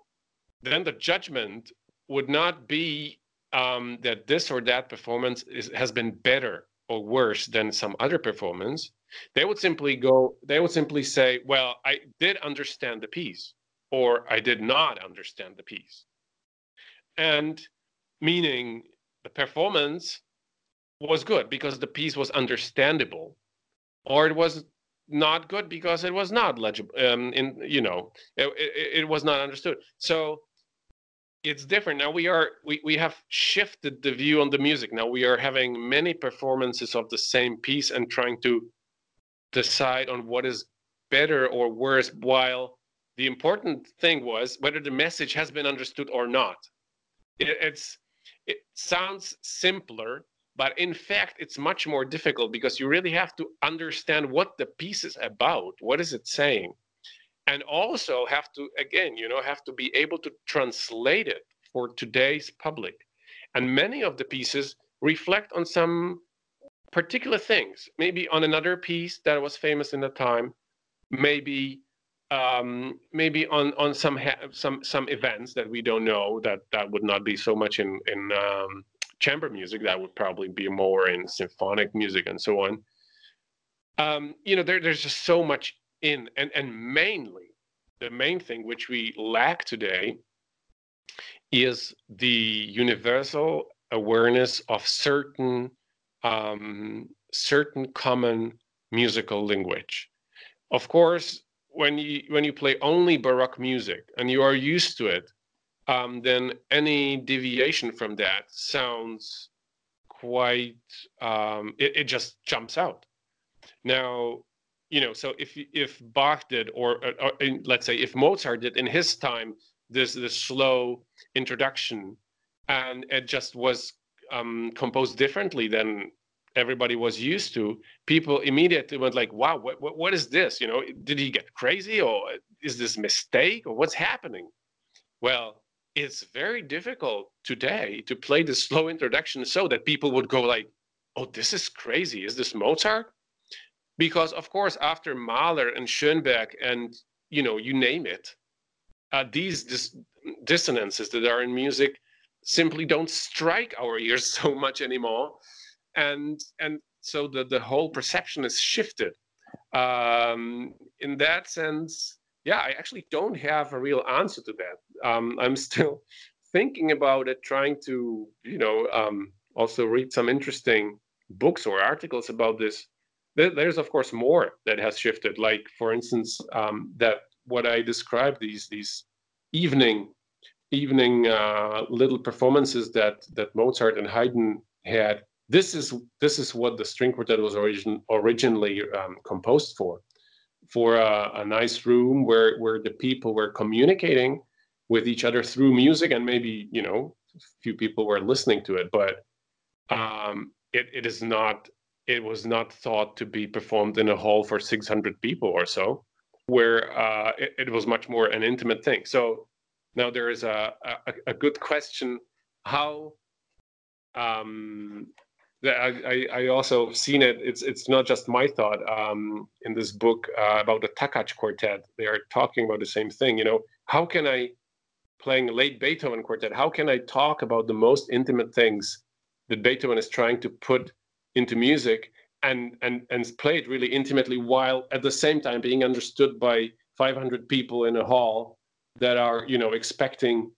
then the judgment would not be um, that this or that performance is, has been better or worse than some other performance. They would simply go. They would simply say, "Well, I did understand the piece," or "I did not understand the piece," and meaning the performance was good because the piece was understandable, or it was not good because it was not legible. Um, in you know, it, it, it was not understood. So it's different now. We are we we have shifted the view on the music. Now we are having many performances of the same piece and trying to decide on what is better or worse. While the important thing was whether the message has been understood or not. It, it's it sounds simpler but in fact it's much more difficult because you really have to understand what the piece is about what is it saying and also have to again you know have to be able to translate it for today's public. And many of the pieces reflect on some particular things maybe on another piece that was famous in the time maybe um, maybe on on some some some events that we don't know that that would not be so much in in um, chamber music that would probably be more in symphonic music and so on. Um, you know there, there's just so much in and and mainly the main thing which we lack today is the universal awareness of certain um, certain common musical language. Of course when you when you play only baroque music and you are used to it um, then any deviation from that sounds quite um, it, it just jumps out. Now you know so if if bach did or, or, or let's say if mozart did in his time this this slow introduction and it just was um, composed differently than everybody was used to people immediately went like wow what, what, what is this you know did he get crazy or is this mistake or what's happening well it's very difficult today to play the slow introduction so that people would go like, "Oh, this is crazy. Is this Mozart?" Because of course, after Mahler and Schönberg and you know, you name it. Uh, these dis- dissonances that are in music simply don't strike our ears so much anymore, and and so the the whole perception is shifted. Um, in that sense, yeah, I actually don't have a real answer to that. Um, I'm still thinking about it, trying to you know um, also read some interesting books or articles about this. There's of course more that has shifted. Like for instance, um, that what I described these these evening evening uh, little performances that that Mozart and Haydn had. This is this is what the string quartet was origin, originally um, composed for, for a, a, nice room where where the people were communicating with each other through music, and maybe you know a few people were listening to it, but um, it, it is not it was not thought to be performed in a hall for 600 people or so where uh, it, it, was much more an intimate thing. So now there is a, a, a good question how um, I, I, also seen it. It's it's not just my thought. Um, in this book uh, about the Takács quartet, they are talking about the same thing. You know, how can I, playing late Beethoven quartet, how can I talk about the most intimate things that Beethoven is trying to put into music and and and play it really intimately while at the same time being understood by 500 people in a hall that are you know expecting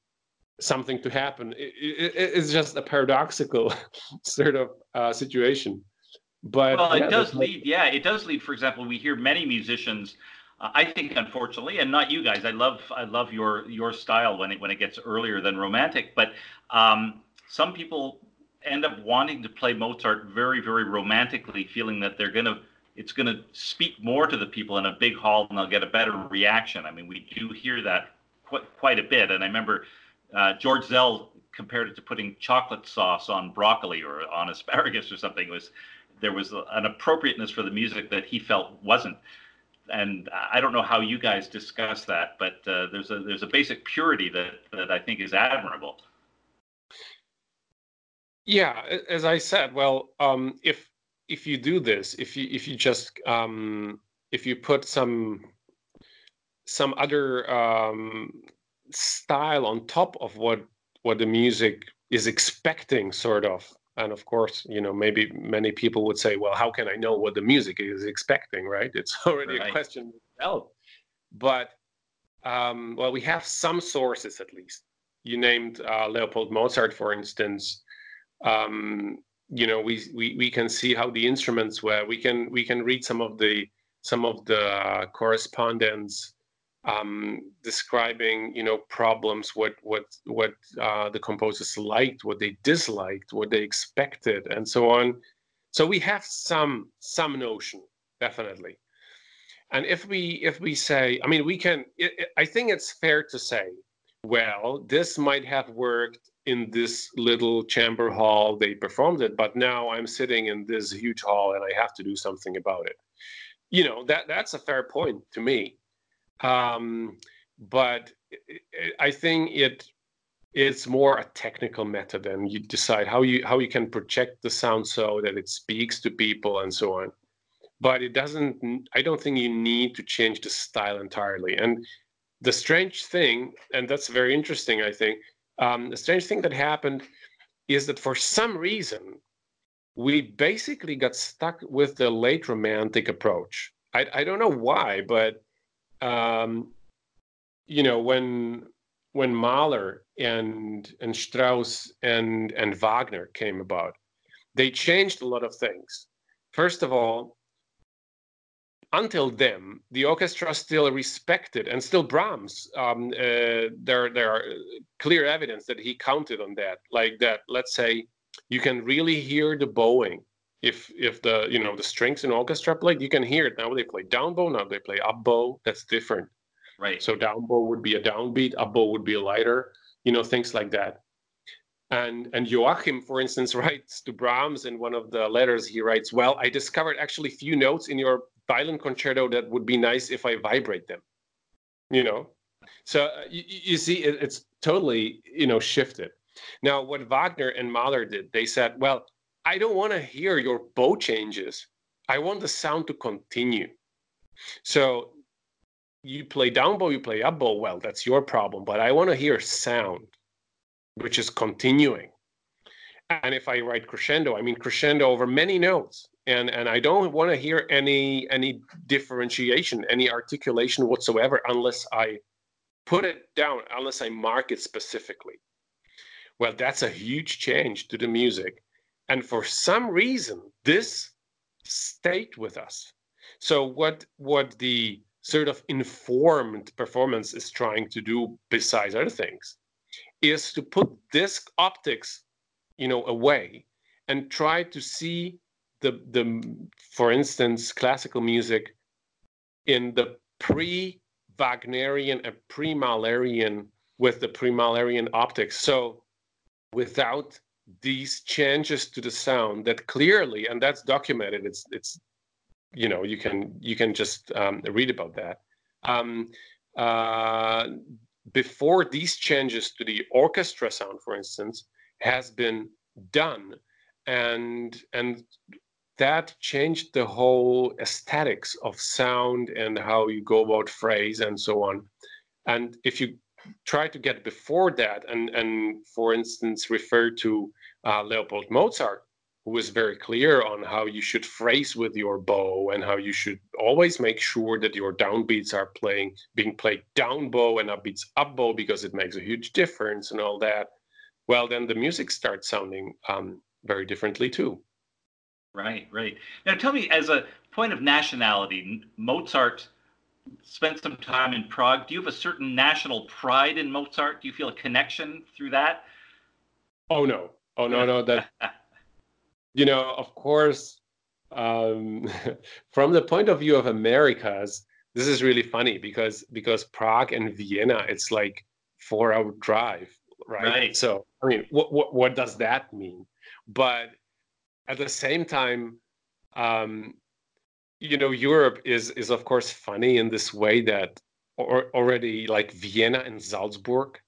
something to happen it, it, it's just a paradoxical sort of uh, situation but well it does lead yeah it does lead for example we hear many musicians uh, i think unfortunately and not you guys i love i love your your style when it when it gets earlier than romantic but um, some people end up wanting to play mozart very very romantically feeling that they're going to it's going to speak more to the people in a big hall and they'll get a better reaction i mean we do hear that quite, quite a bit. And I remember uh, George Szell compared it to putting chocolate sauce on broccoli or on asparagus or something. It was there was an appropriateness for the music that he felt wasn't. And I don't know how you guys discuss that, but uh, there's a there's a basic purity that that I think is admirable. Yeah, as I said, well, um, if if you do this, if you if you just um, if you put some some other um, style on top of what what the music is expecting sort of. And of course you know maybe many people would say well how can i know what the music is expecting right? It's already right. a question itself but um, well we have some sources at least. You named uh, leopold mozart for instance. Um, you know we, we we can see how the instruments were. We can we can read some of the some of the uh, correspondence um, describing you know problems what what what uh, the composers liked what they disliked what they expected and so on. So we have some some notion definitely. And if we if we say i mean we can it, it, i think it's fair to say well this might have worked in this little chamber hall they performed it but now i'm sitting in this huge hall and i have to do something about it. You know that that's a fair point to me um, but I think it it's more a technical matter and you decide how you how you can project the sound so that it speaks to people and so on. But it doesn't. I don't think you need to change the style entirely. And the strange thing, and that's very interesting, I think. Um, the strange thing that happened is that for some reason we basically got stuck with the late romantic approach. I, I don't know why, but um, you know, when when Mahler and and Strauss and and Wagner came about, they changed a lot of things. First of all, until then, the orchestra still respected, and still Brahms. Um, uh, there, there are clear evidence that he counted on that. Like that, let's say, you can really hear the bowing if if the you know the strings in orchestra play, you can hear it. Now they play down bow, now they play up bow. That's different. Right. So down bow would be a downbeat, up bow would be a lighter. You know things like that. And and Joachim, for instance, writes to Brahms in one of the letters. He writes, "Well, I discovered actually few notes in your violin concerto that would be nice if I vibrate them." You know, so uh, you, you see, it, it's totally you know shifted. Now, what Wagner and Mahler did, they said, "Well, I don't want to hear your bow changes. I want the sound to continue. So you play down bow, you play up bow. Well, that's your problem. But I want to hear sound, which is continuing. And if I write crescendo, I mean crescendo over many notes. And and I don't want to hear any any differentiation, any articulation whatsoever unless I put it down, unless I mark it specifically. Well, that's a huge change to the music. And for some reason, this stayed with us. So what what the sort of informed performance is trying to do, besides other things, is to put this optics, you know, away and try to see the the for instance classical music in the pre Wagnerian and pre-Mahlerian with the pre-Mahlerian optics. So without these changes to the sound that clearly, and that's documented, it's it's you know you can you can just um, read about that. Um, uh, before these changes to the orchestra sound, for instance, has been done, and and that changed the whole aesthetics of sound and how you go about phrase and so on. And if you try to get before that and, and for instance, refer to uh, Leopold Mozart, who was very clear on how you should phrase with your bow and how you should always make sure that your downbeats are playing being played down bow and upbeats up bow because it makes a huge difference and all that. Well, then the music starts sounding um, very differently too. Right, right. Now tell me, as a point of nationality, Mozart spent some time in Prague. Do you have a certain national pride in Mozart? Do you feel a connection through that? Oh no, oh no, no. That you know, of course, um, from the point of view of Americas, this is really funny because because Prague and Vienna, it's like four hour drive, right? right. So I mean, what what what does that mean? But at the same time, um, you know, Europe is is of course funny in this way that or, already like Vienna and Salzburg,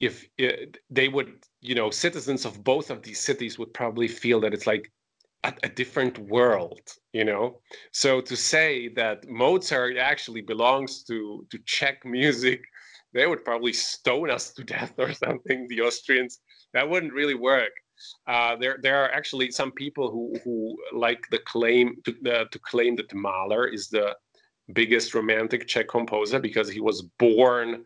if it, they would, you know, citizens of both of these cities would probably feel that it's like a, a different world, you know. So to say that Mozart actually belongs to to Czech music, they would probably stone us to death or something. The Austrians, that wouldn't really work. Uh, there there are actually some people who who like the claim to uh, to claim that Mahler is the biggest romantic Czech composer because he was born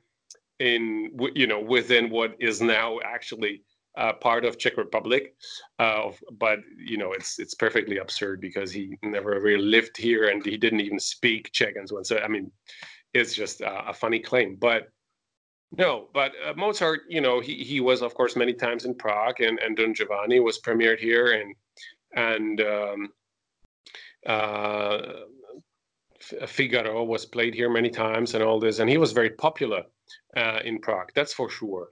in you know within what is now actually uh, part of Czech Republic, uh, but you know it's it's perfectly absurd because he never really lived here and he didn't even speak Czech and so on. So I mean, it's just a funny claim, but no, but uh, Mozart, you know, he, he was of course many times in Prague, and, and Don Giovanni was premiered here, and and um, uh, Figaro was played here many times, and all this, and he was very popular uh, in Prague. That's for sure.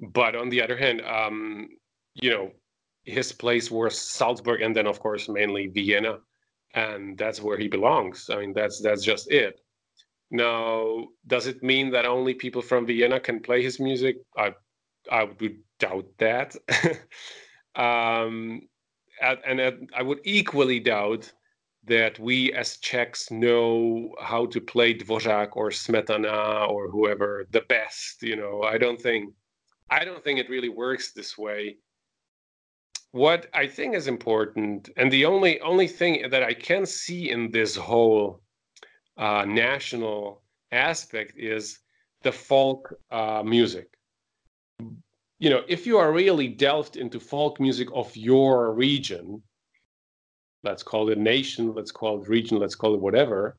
But on the other hand, um, you know, his place was Salzburg, and then of course mainly Vienna, and that's where he belongs. I mean, that's that's just it. Now, does it mean that only people from Vienna can play his music? I, I would doubt that. um, and, I would equally doubt that we as Czechs know how to play Dvořák or Smetana or whoever the best. You know, I don't think, I don't think it really works this way. What I think is important, and the only only thing that I can see in this whole uh, national aspect is the folk uh, music. You know, if you are really delved into folk music of your region, let's call it nation, let's call it region, let's call it whatever,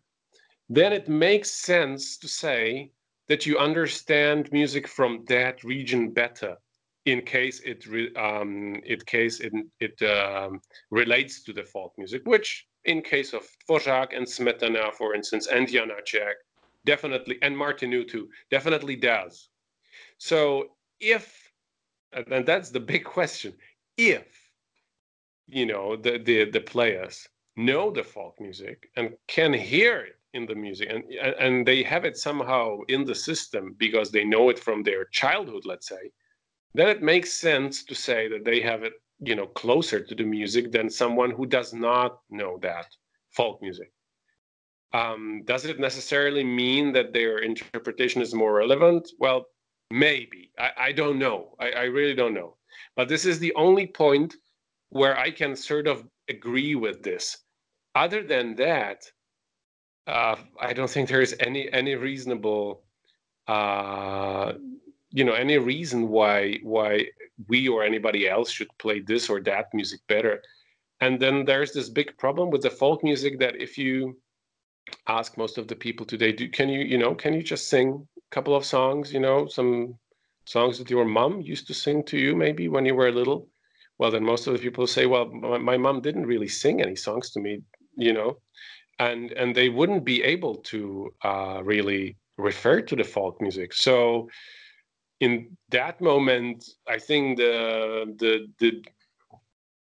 then it makes sense to say that you understand music from that region better in case it re, um, in case it, it um, relates to the folk music, which in case of Dvořák and Smetana, for instance, and Janáček, definitely, and Martinu too, definitely does. So if, and that's the big question, if, you know, the, the, the players know the folk music and can hear it in the music and, and they have it somehow in the system because they know it from their childhood, let's say, then it makes sense to say that they have it you know closer to the music than someone who does not know that folk music Um, does it necessarily mean that their interpretation is more relevant? Well, maybe. I, I don't know. I, I really don't know. But this is the only point where I can sort of agree with this. Other than that, uh, I don't think there is any any reasonable, uh, you know, any reason why why we or anybody else should play this or that music better. And then there's this big problem with the folk music that if you ask most of the people today, do can you you know can you just sing a couple of songs, you know, some songs that your mom used to sing to you maybe when you were little? Well, then most of the people say, well, my, my mom didn't really sing any songs to me, you know and and they wouldn't be able to uh, really refer to the folk music. So in that moment, I think the the the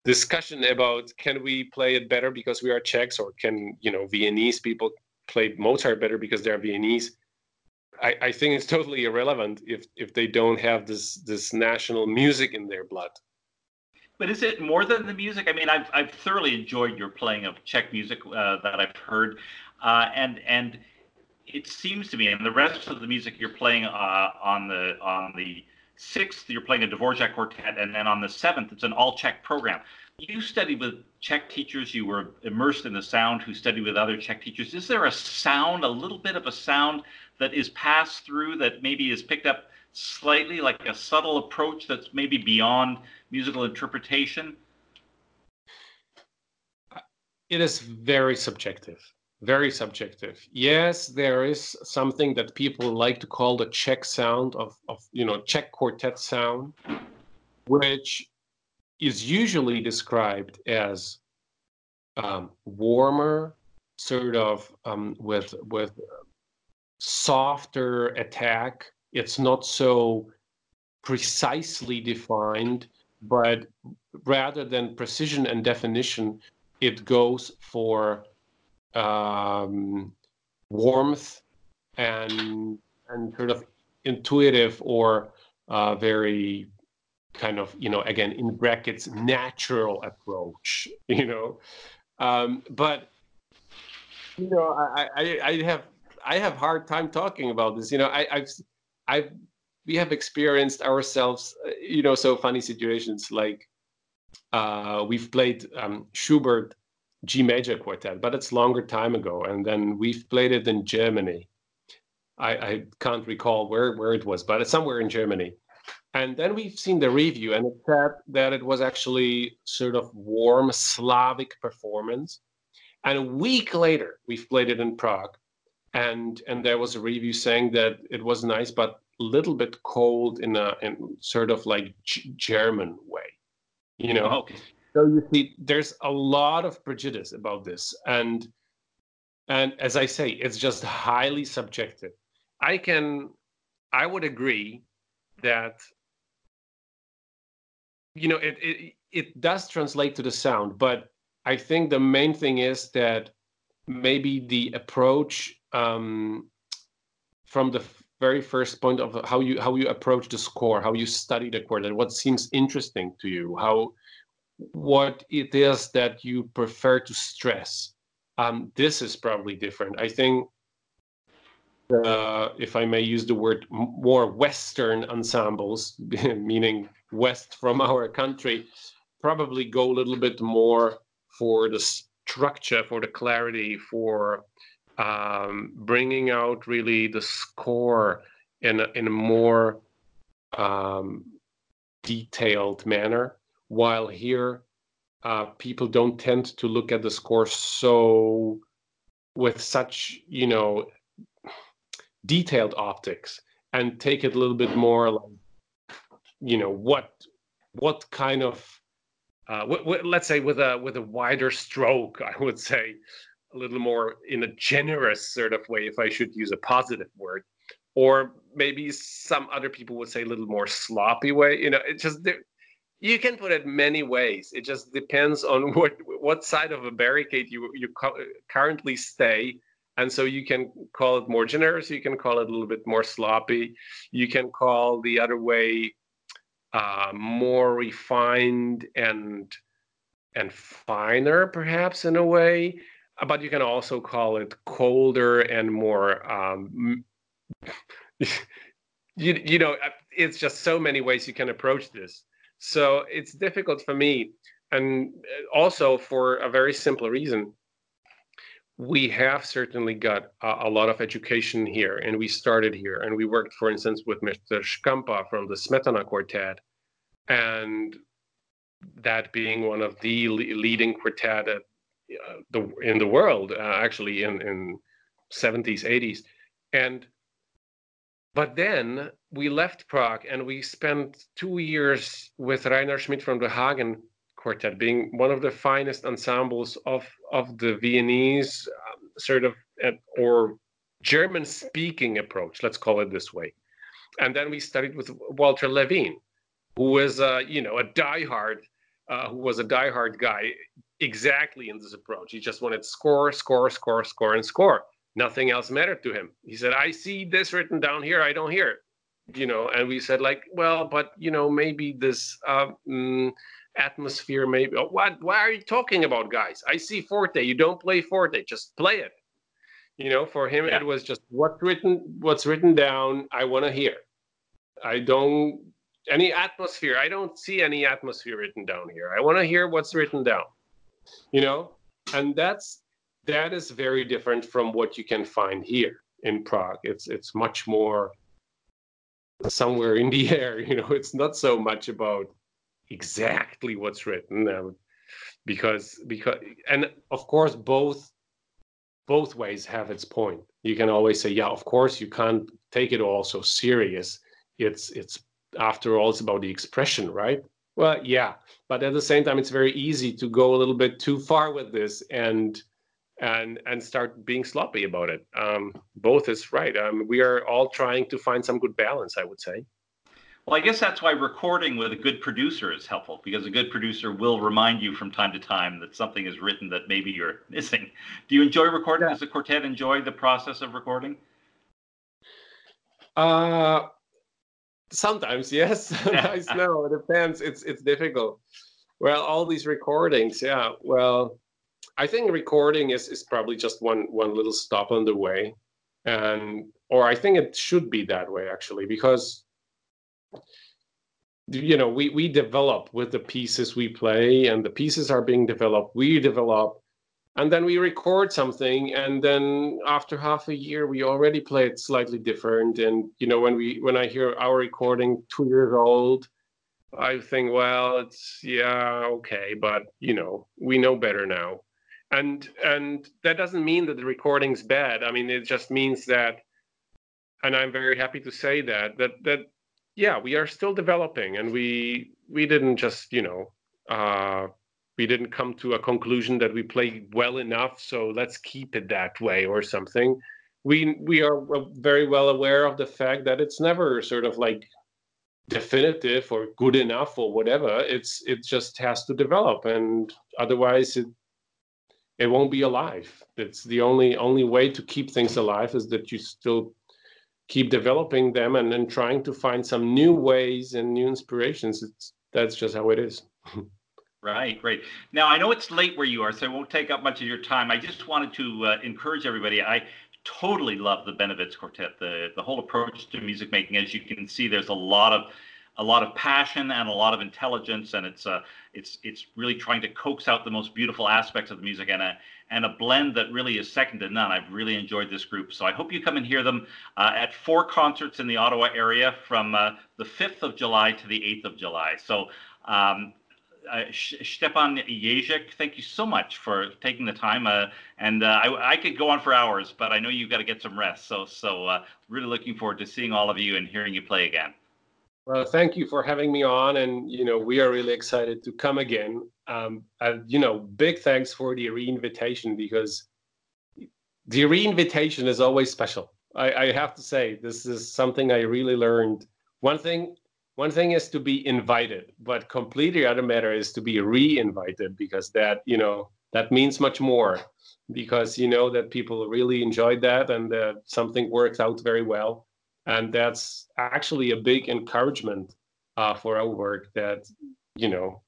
discussion about can we play it better because we are Czechs or can you know Viennese people play Mozart better because they're Viennese. I, I think it's totally irrelevant if if they don't have this this national music in their blood. But is it more than the music? I mean, I've, I've thoroughly enjoyed your playing of Czech music uh, that I've heard, uh, and and it seems to me, and the rest of the music you're playing uh, on the on the sixth, you're playing a Dvorak quartet, and then on the seventh, it's an all Czech program. You studied with Czech teachers. You were immersed in the sound. Who studied with other Czech teachers? Is there a sound, a little bit of a sound that is passed through that maybe is picked up slightly, like a subtle approach that's maybe beyond musical interpretation? It is very subjective. Very subjective. Yes, there is something that people like to call the Czech sound of, of you know, Czech quartet sound, which is usually described as um, warmer, sort of um, with with softer attack. It's not so precisely defined but rather than precision and definition, it goes for um, warmth and and sort of intuitive or uh, very kind of you know again in brackets natural approach you know? Um, but you know I, I i have i have hard time talking about this you know? I i've i've we have experienced ourselves, uh, you know, so funny situations like uh, we've played um, Schubert G major quartet, but it's longer time ago, and then we've played it in Germany. I, I can't recall where where it was, but it's somewhere in Germany. And then we've seen the review, and it said that it was actually sort of warm Slavic performance. And a week later, we've played it in Prague, and and there was a review saying that it was nice, but a little bit cold in a in sort of like G- German way, you know. Okay. So you see, there's a lot of prejudice about this, and and as I say, it's just highly subjective. I can, I would agree that you know it it it does translate to the sound, but I think the main thing is that maybe the approach um, from the very first point of how you how you approach the score, how you study the quartet, what seems interesting to you, how what it is that you prefer to stress. Um, this is probably different. I think, uh, if I may use the word, more Western ensembles, meaning west from our country, probably go a little bit more for the structure, for the clarity, for um, bringing out really the score in a, in a more um, detailed manner. While here, uh, people don't tend to look at the score so with such you know detailed optics and take it a little bit more like you know what what kind of uh, what, what, let's say with a with a wider stroke i would say a little more in a generous sort of way, if I should use a positive word, or maybe some other people would say a little more sloppy way. You know, it just you can put it many ways. It just depends on what what side of a barricade you you currently stay. And so you can call it more generous. You can call it a little bit more sloppy. You can call the other way uh, more refined and and finer, perhaps in a way but you can also call it colder and more um, you, you know uh, it's just so many ways you can approach this so it's difficult for me. And also for a very simple reason. We have certainly got a, a, lot of education here and we started here and we worked for instance with mr Škampa from the smetana quartet. And that being one of the leading quartet at, uh, the, in the world uh, actually in, in 70s 80s and but then we left Prague and we spent two years with Rainer Schmidt from the Hagen Quartet, being one of the finest ensembles of, of the Viennese um, sort of or German speaking approach, let's call it this way. And then we studied with Walter Levin, who was, uh, you know, a diehard, uh, who was a diehard guy exactly in this approach. He just wanted score, score, score, score, and score nothing else mattered to him. He said, I see this written down here, I don't hear it. You know, and we said, like, well, but you know, maybe this uh, mm, atmosphere, maybe. Oh, what? Why are you talking about, guys? I see forte. You don't play forte. Just play it. You know, for him, yeah. it was just what's written, what's written down. I want to hear. I don't any atmosphere. I don't see any atmosphere written down here. I want to hear what's written down. You know, and that's that is very different from what you can find here in Prague. It's it's much more somewhere in the air. You know, it's not so much about exactly what's written, um, because because and of course both both ways have its point. You can always say, yeah, of course you can't take it all so serious. It's it's after all it's about the expression, right? Well, yeah, but at the same time, it's very easy to go a little bit too far with this and and and start being sloppy about it. Um, both is right. Um, we are all trying to find some good balance, I would say. Well, I guess that's why recording with a good producer is helpful because a good producer will remind you from time to time that something is written that maybe you're missing. Do you enjoy recording? Yeah. Does the quartet enjoy the process of recording? Uh, sometimes yes. Sometimes no. It depends. It's it's difficult. Well, all these recordings, yeah. Well, I think recording is, is probably just one one little stop on the way, and or I think it should be that way actually because you know we we develop with the pieces we play and the pieces are being developed we develop and then we record something and then after half a year we already play it slightly different. And you know when we when i hear our recording two years old i think well it's yeah okay but you know we know better now and and that doesn't mean that the recording's bad. I mean it just means that and i'm very happy to say that that that yeah we are still developing. And we we didn't just you know uh we didn't come to a conclusion that we play well enough so let's keep it that way or something. We we are very well aware of the fact that it's never sort of like definitive or good enough or whatever. It's it just has to develop. And otherwise it it won't be alive. It's the only only way to keep things alive is that you still keep developing them and then trying to find some new ways and new inspirations. It's that's just how it is. Right, great. Now I know it's late where you are, so I won't take up much of your time. I just wanted to uh, encourage everybody. I totally love the Bennewitz Quartet, the the whole approach to music making. As you can see, there's a lot of a lot of passion and a lot of intelligence, and it's uh, it's it's really trying to coax out the most beautiful aspects of the music and a and a blend that really is second to none. I've really enjoyed this group, so I hope you come and hear them uh, at four concerts in the Ottawa area from uh, the 5th of July to the 8th of July. So. Um, uh, Stepan Ježek, thank you so much for taking the time. Uh, and uh, I, I, could go on for hours, but I know you've got to get some rest. So, so uh, really looking forward to seeing all of you and hearing you play again. Well, thank you for having me on, and you know we are really excited to come again. Um, and you know, big thanks for the re-invitation because the re-invitation is always special. I, I have to say this is something I really learned. One thing, one thing is to be invited, but completely other matter is to be re-invited because that you know that means much more because you know that people really enjoyed that and that something worked out very well and that's actually a big encouragement uh, for our work that you know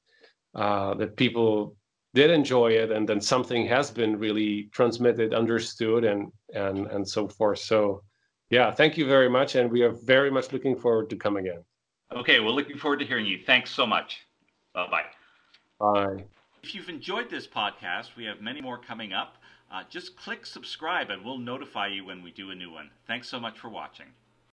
uh, that people did enjoy it and then something has been really transmitted understood and and and so forth. So yeah thank you very much and we are very much looking forward to come again. Okay we're looking forward to hearing you. Thanks so much. Bye-bye. Bye. If you've enjoyed this podcast we have many more coming up. Uh, just click subscribe and we'll notify you when we do a new one. Thanks so much for watching